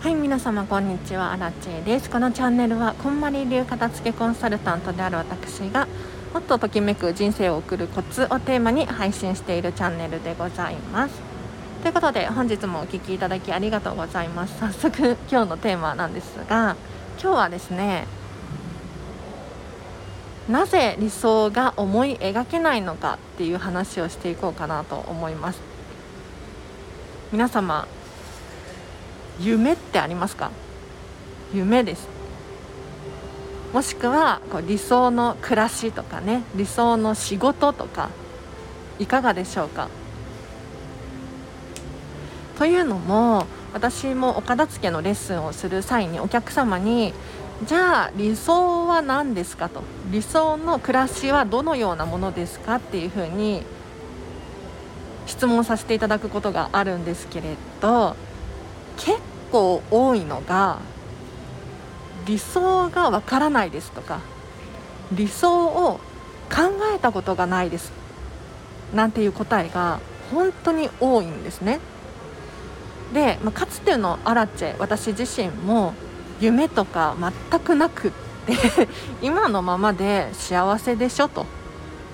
はい皆様こんにちは。アラチェです。このチャンネルはこんまり流片付けコンサルタントである私がもっとときめく人生を送るコツをテーマに配信しているチャンネルでございます。ということで本日もお聴きいただきありがとうございます。早速今日のテーマなんですが今日はですねなぜ理想が思い描けないのかっていう話をしていこうかなと思います。皆様夢ってありますか？夢です。もしくはこう理想の暮らしとかね理想の仕事とかいかがでしょうか？というのも私もお片付けのレッスンをする際にお客様にじゃあ理想は何ですかと理想の暮らしはどのようなものですかっていうふうに質問させていただくことがあるんですけれど結構多いのが理想がわからないですとか理想を考えたことがないですなんていう答えが本当に多いんですね。で、まあ、かつてのアラチェ私自身も夢とか全くなくって 今のままで幸せでしょと。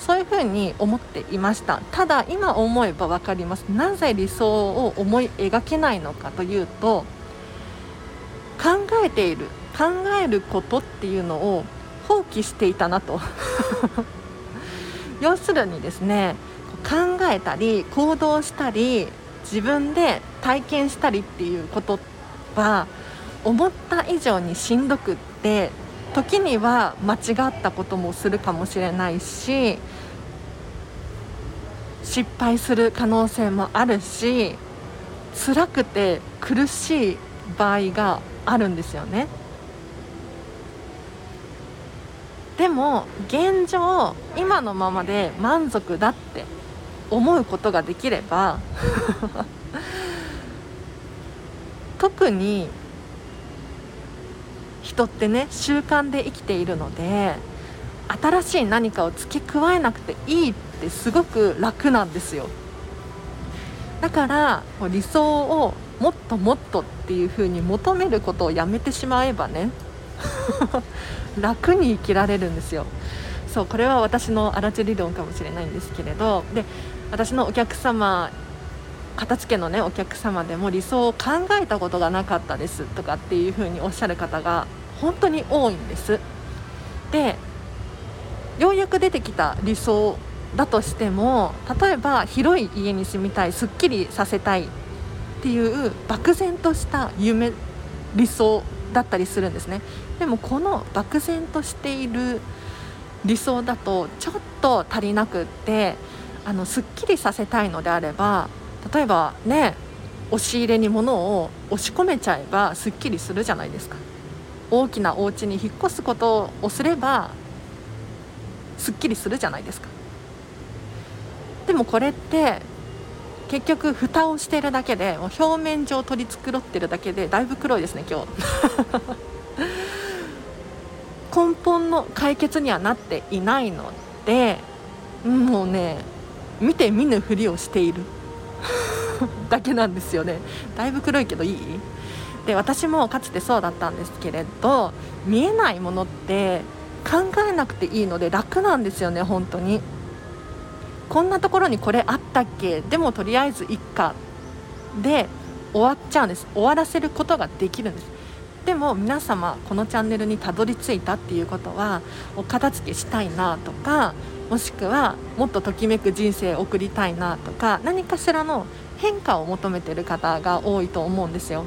そういうふうに思っていました。ただ今思えば分かります。なぜ理想を思い描けないのかというと考えている考えることっていうのを放棄していたなと。要するにですね考えたり行動したり自分で体験したりっていうことは思った以上にしんどくって時には間違ったこともするかもしれないし失敗する可能性もあるし辛くて苦しい場合があるんですよね。でも現状今のままで満足だって思うことができれば 特に人ってね習慣で生きているので新しい何かを付け加えなくていいってってすごく楽なんですよ。だから理想をもっともっとっていう風に求めることをやめてしまえばね 楽に生きられるんですよ。そうこれは私の荒地理論かもしれないんですけれどで私のお客様片付けのねお客様でも理想を考えたことがなかったですとかっていう風におっしゃる方が本当に多いんです。でようやく出てきた理想だとしても例えば広い家に住みたいすっきりさせたいっていう漠然とした夢理想だったりするんですね。でもこの漠然としている理想だとちょっと足りなくってあのすっきりさせたいのであれば例えばね押し入れに物を押し込めちゃえばすっきりするじゃないですか。大きなお家に引っ越すことをすればすっきりするじゃないですか。でもこれって結局蓋をしてるだけでもう表面上取り繕ってるだけでだいぶ黒いですね今日。根本の解決にはなっていないのでもうね見て見ぬふりをしている。だけなんですよね。だいぶ黒いけどいい？で私もかつてそうだったんですけれど見えないものって考えなくていいので楽なんですよね本当に。こんなところにこれあったっけ？でもとりあえずいっか。で終わっちゃうんです。終わらせることができるんです。でも皆様このチャンネルにたどり着いたっていうことはお片付けしたいなとかもしくはもっとときめく人生を送りたいなとか何かしらの変化を求めてる方が多いと思うんですよ。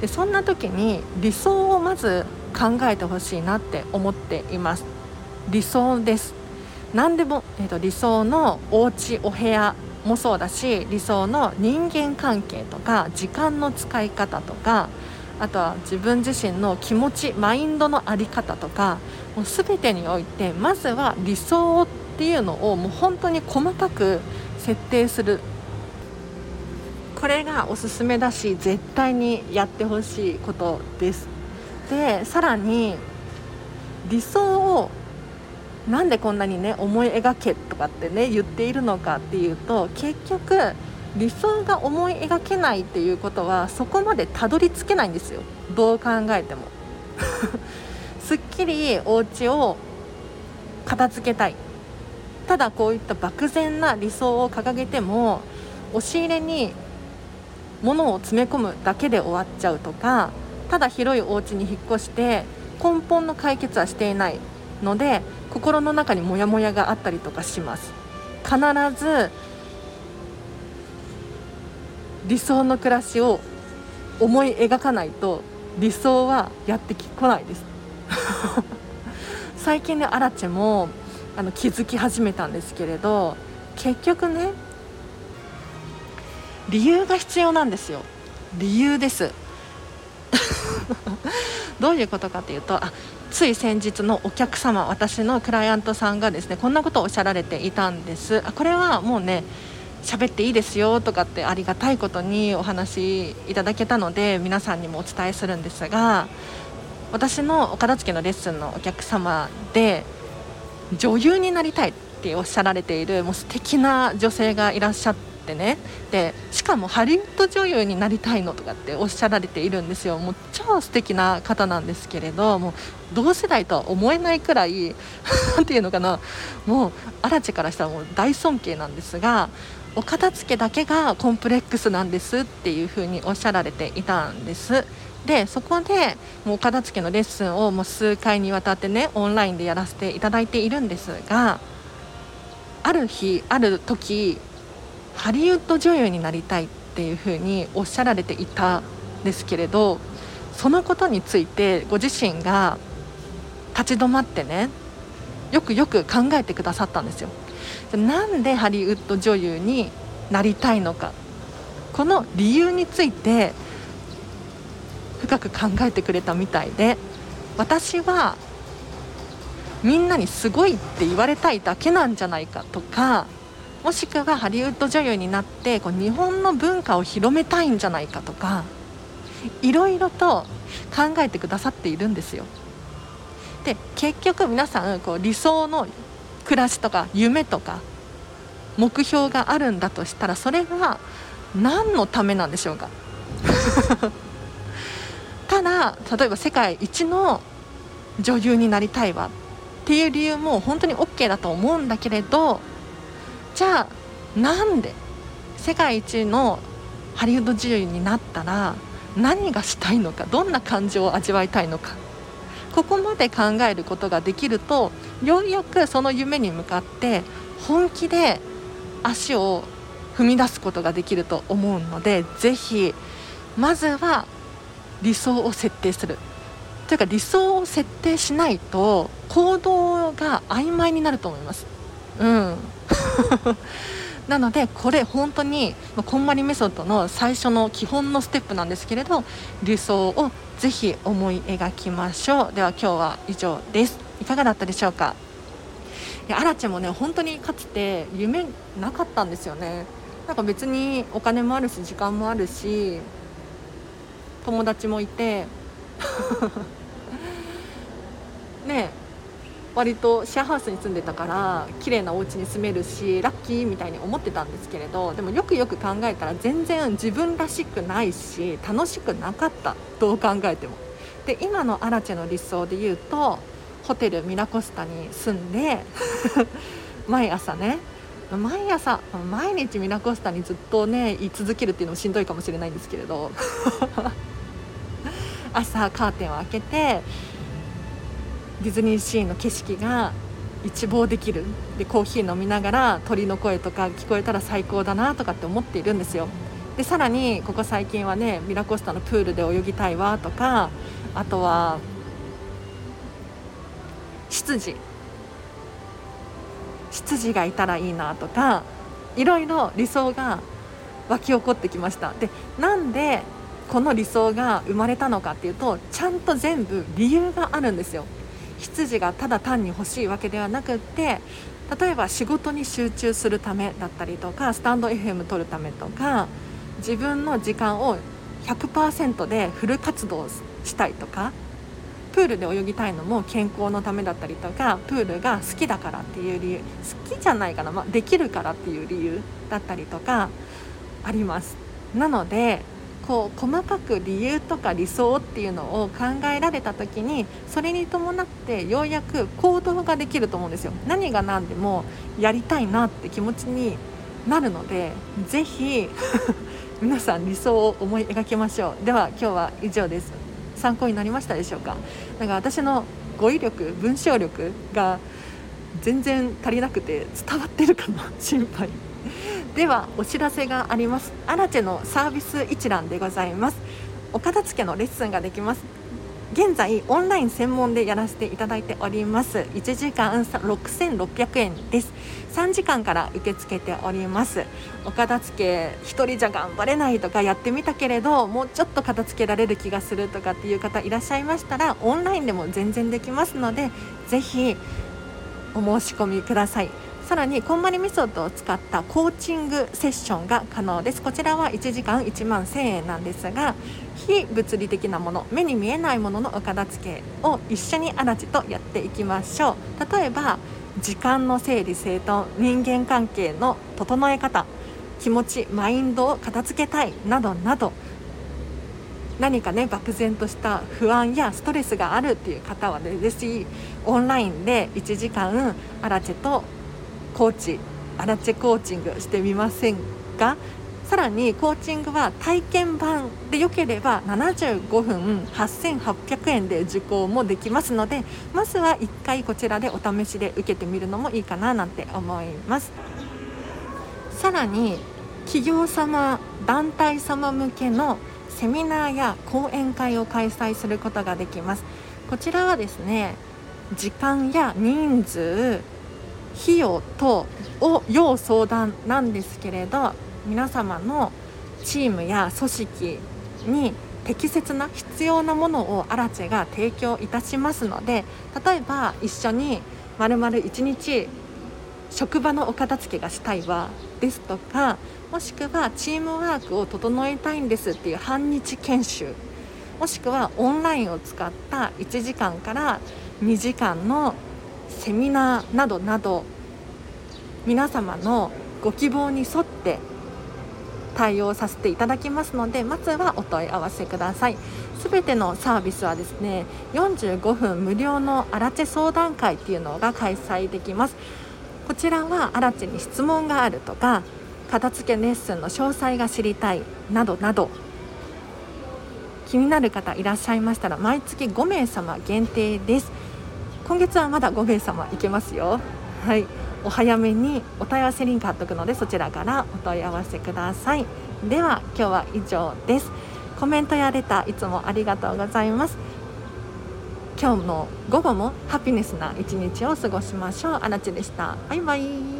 でそんな時に理想をまず考えてほしいなって思っています。理想です。何でも、えーと、理想のお家お部屋もそうだし理想の人間関係とか時間の使い方とかあとは自分自身の気持ちマインドの在り方とかもう全てにおいてまずは理想っていうのをもう本当に細かく設定する。これがおすすめだし絶対にやってほしいことです。でさらに理想をなんでこんなにね思い描けとかってね言っているのかっていうと結局理想が思い描けないっていうことはそこまでたどり着けないんですよ。どう考えても。すっきりお家を片付けたい。ただこういった漠然な理想を掲げても押し入れに物を詰め込むだけで終わっちゃうとかただ広いお家に引っ越して根本の解決はしていない。ので心の中にモヤモヤがあったりとかします。必ず理想の暮らしを思い描かないと理想はやってこないです。最近ねアラチェもあの気づき始めたんですけれど結局ね理由が必要なんですよ。理由です。どういうことかというとあつい先日のお客様私のクライアントさんがですねこんなことをおっしゃられていたんです。あこれはもうね喋っていいですよとかってありがたいことにお話いただけたので皆さんにもお伝えするんですが私のお片付けのレッスンのお客様で女優になりたいっておっしゃられているもう素敵な女性がいらっしゃってね。でしかもハリウッド女優になりたいのとかっておっしゃられているんですよ。もう超素敵な方なんですけれどもう同世代とは思えないくらい 何ていうのかな。もうアラチェからしたらもう大尊敬なんですがお片付けだけがコンプレックスなんですっていうふうにおっしゃられていたんです。でそこでもうお片付けのレッスンをもう数回にわたってねオンラインでやらせていただいているんですがある日ある時ハリウッド女優になりたいっていうふうにおっしゃられていたんですけれどそのことについてご自身が立ち止まってねよくよく考えてくださったんですよ。なんでハリウッド女優になりたいのか。この理由について深く考えてくれたみたいで私はみんなにすごいって言われたいだけなんじゃないかとかもしくはハリウッド女優になってこう日本の文化を広めたいんじゃないかとかいろいろと考えてくださっているんですよ。で結局皆さんこう理想の暮らしとか夢とか目標があるんだとしたらそれは何のためなんでしょうか？ただ例えば世界一の女優になりたいわっていう理由も本当に OK だと思うんだけれどじゃあなんで世界一のハリウッド女優になったら何がしたいのかどんな感情を味わいたいのか。ここまで考えることができるとようやくその夢に向かって本気で足を踏み出すことができると思うのでぜひまずは理想を設定する。というか理想を設定しないと行動が曖昧になると思います。うん。なのでこれ本当にこんまりメソッドの最初の基本のステップなんですけれど理想をぜひ思い描きましょう。では今日は以上です。いかがだったでしょうか？いやアラチェもね本当にかつて夢なかったんですよね。なんか別にお金もあるし時間もあるし友達もいて。ね割とシェアハウスに住んでたから綺麗なお家に住めるしラッキーみたいに思ってたんですけれどでもよくよく考えたら全然自分らしくないし楽しくなかったどう考えても。で今のアラチェの理想で言うとホテルミラコスタに住んで 毎朝ね毎朝毎日ミラコスタにずっとね居続けるっていうのもしんどいかもしれないんですけれど 朝カーテンを開けてディズニーシーの景色が一望できる。でコーヒー飲みながら鳥の声とか聞こえたら最高だなとかって思っているんですよ。でさらにここ最近はねミラコスタのプールで泳ぎたいわとかあとは執事。執事がいたらいいなとかいろいろ理想が湧き起こってきました。でなんでこの理想が生まれたのかっていうとちゃんと全部理由があるんですよ。羊がただ単に欲しいわけではなくって例えば仕事に集中するためだったりとかスタンド FM 取るためとか自分の時間を100%でフル活動したいとかプールで泳ぎたいのも健康のためだったりとかプールが好きだからっていう理由好きじゃないかな、まあ、できるからっていう理由だったりとかあります。なのでこう細かく理由とか理想っていうのを考えられた時にそれに伴ってようやく行動ができると思うんですよ。何が何でもやりたいなって気持ちになるのでぜひ 皆さん理想を思い描きましょう。では今日は以上です。参考になりましたでしょうか？なか私の語彙力文章力が全然足りなくて伝わってるかな 心配。ではお知らせがあります。アラチェのサービス一覧でございます。お片付けのレッスンができます。現在オンライン専門でやらせていただいております。1時間6600円です。3時間から受け付けております。お片付け1人じゃ頑張れないとかやってみたけれどもうちょっと片付けられる気がするとかっていう方いらっしゃいましたらオンラインでも全然できますのでぜひお申し込みください。さらにこんまりメソッドを使ったコーチングセッションが可能です。こちらは1時間1万1000円なんですが非物理的なもの目に見えないもののお片付けを一緒にあらちとやっていきましょう。例えば時間の整理整頓人間関係の整え方気持ちマインドを片付けたいなどなど何かね漠然とした不安やストレスがあるっていう方はねぜひオンラインで1時間アラチェとコーチアラチェコーチングしてみませんか？さらにコーチングは体験版でよければ75分8800円で受講もできますのでまずは1回こちらでお試しで受けてみるのもいいかななんて思います。さらに企業様団体様向けのセミナーや講演会を開催することができます。こちらはですね時間や人数費用等を要相談なんですけれど皆様のチームや組織に適切な必要なものをアラチェが提供いたしますので例えば一緒にまるまる1日職場のお片付けがしたいわですとかもしくはチームワークを整えたいんですっていう半日研修もしくはオンラインを使った1時間から2時間のセミナーなどなど皆様のご希望に沿って対応させていただきますのでまずはお問い合わせください。すべてのサービスはですね45分無料のアラチェ相談会っていうのが開催できます。こちらはアラチェに質問があるとか片付けレッスンの詳細が知りたいなどなど気になる方いらっしゃいましたら毎月5名様限定です。今月はまだ5名様いけますよ。はい。お早めにお問い合わせリンク貼っとくのでそちらからお問い合わせください。では今日は以上です。コメントやレターいつもありがとうございます。今日の午後もハピネスな一日を過ごしましょう。あらちでした。バイバイ。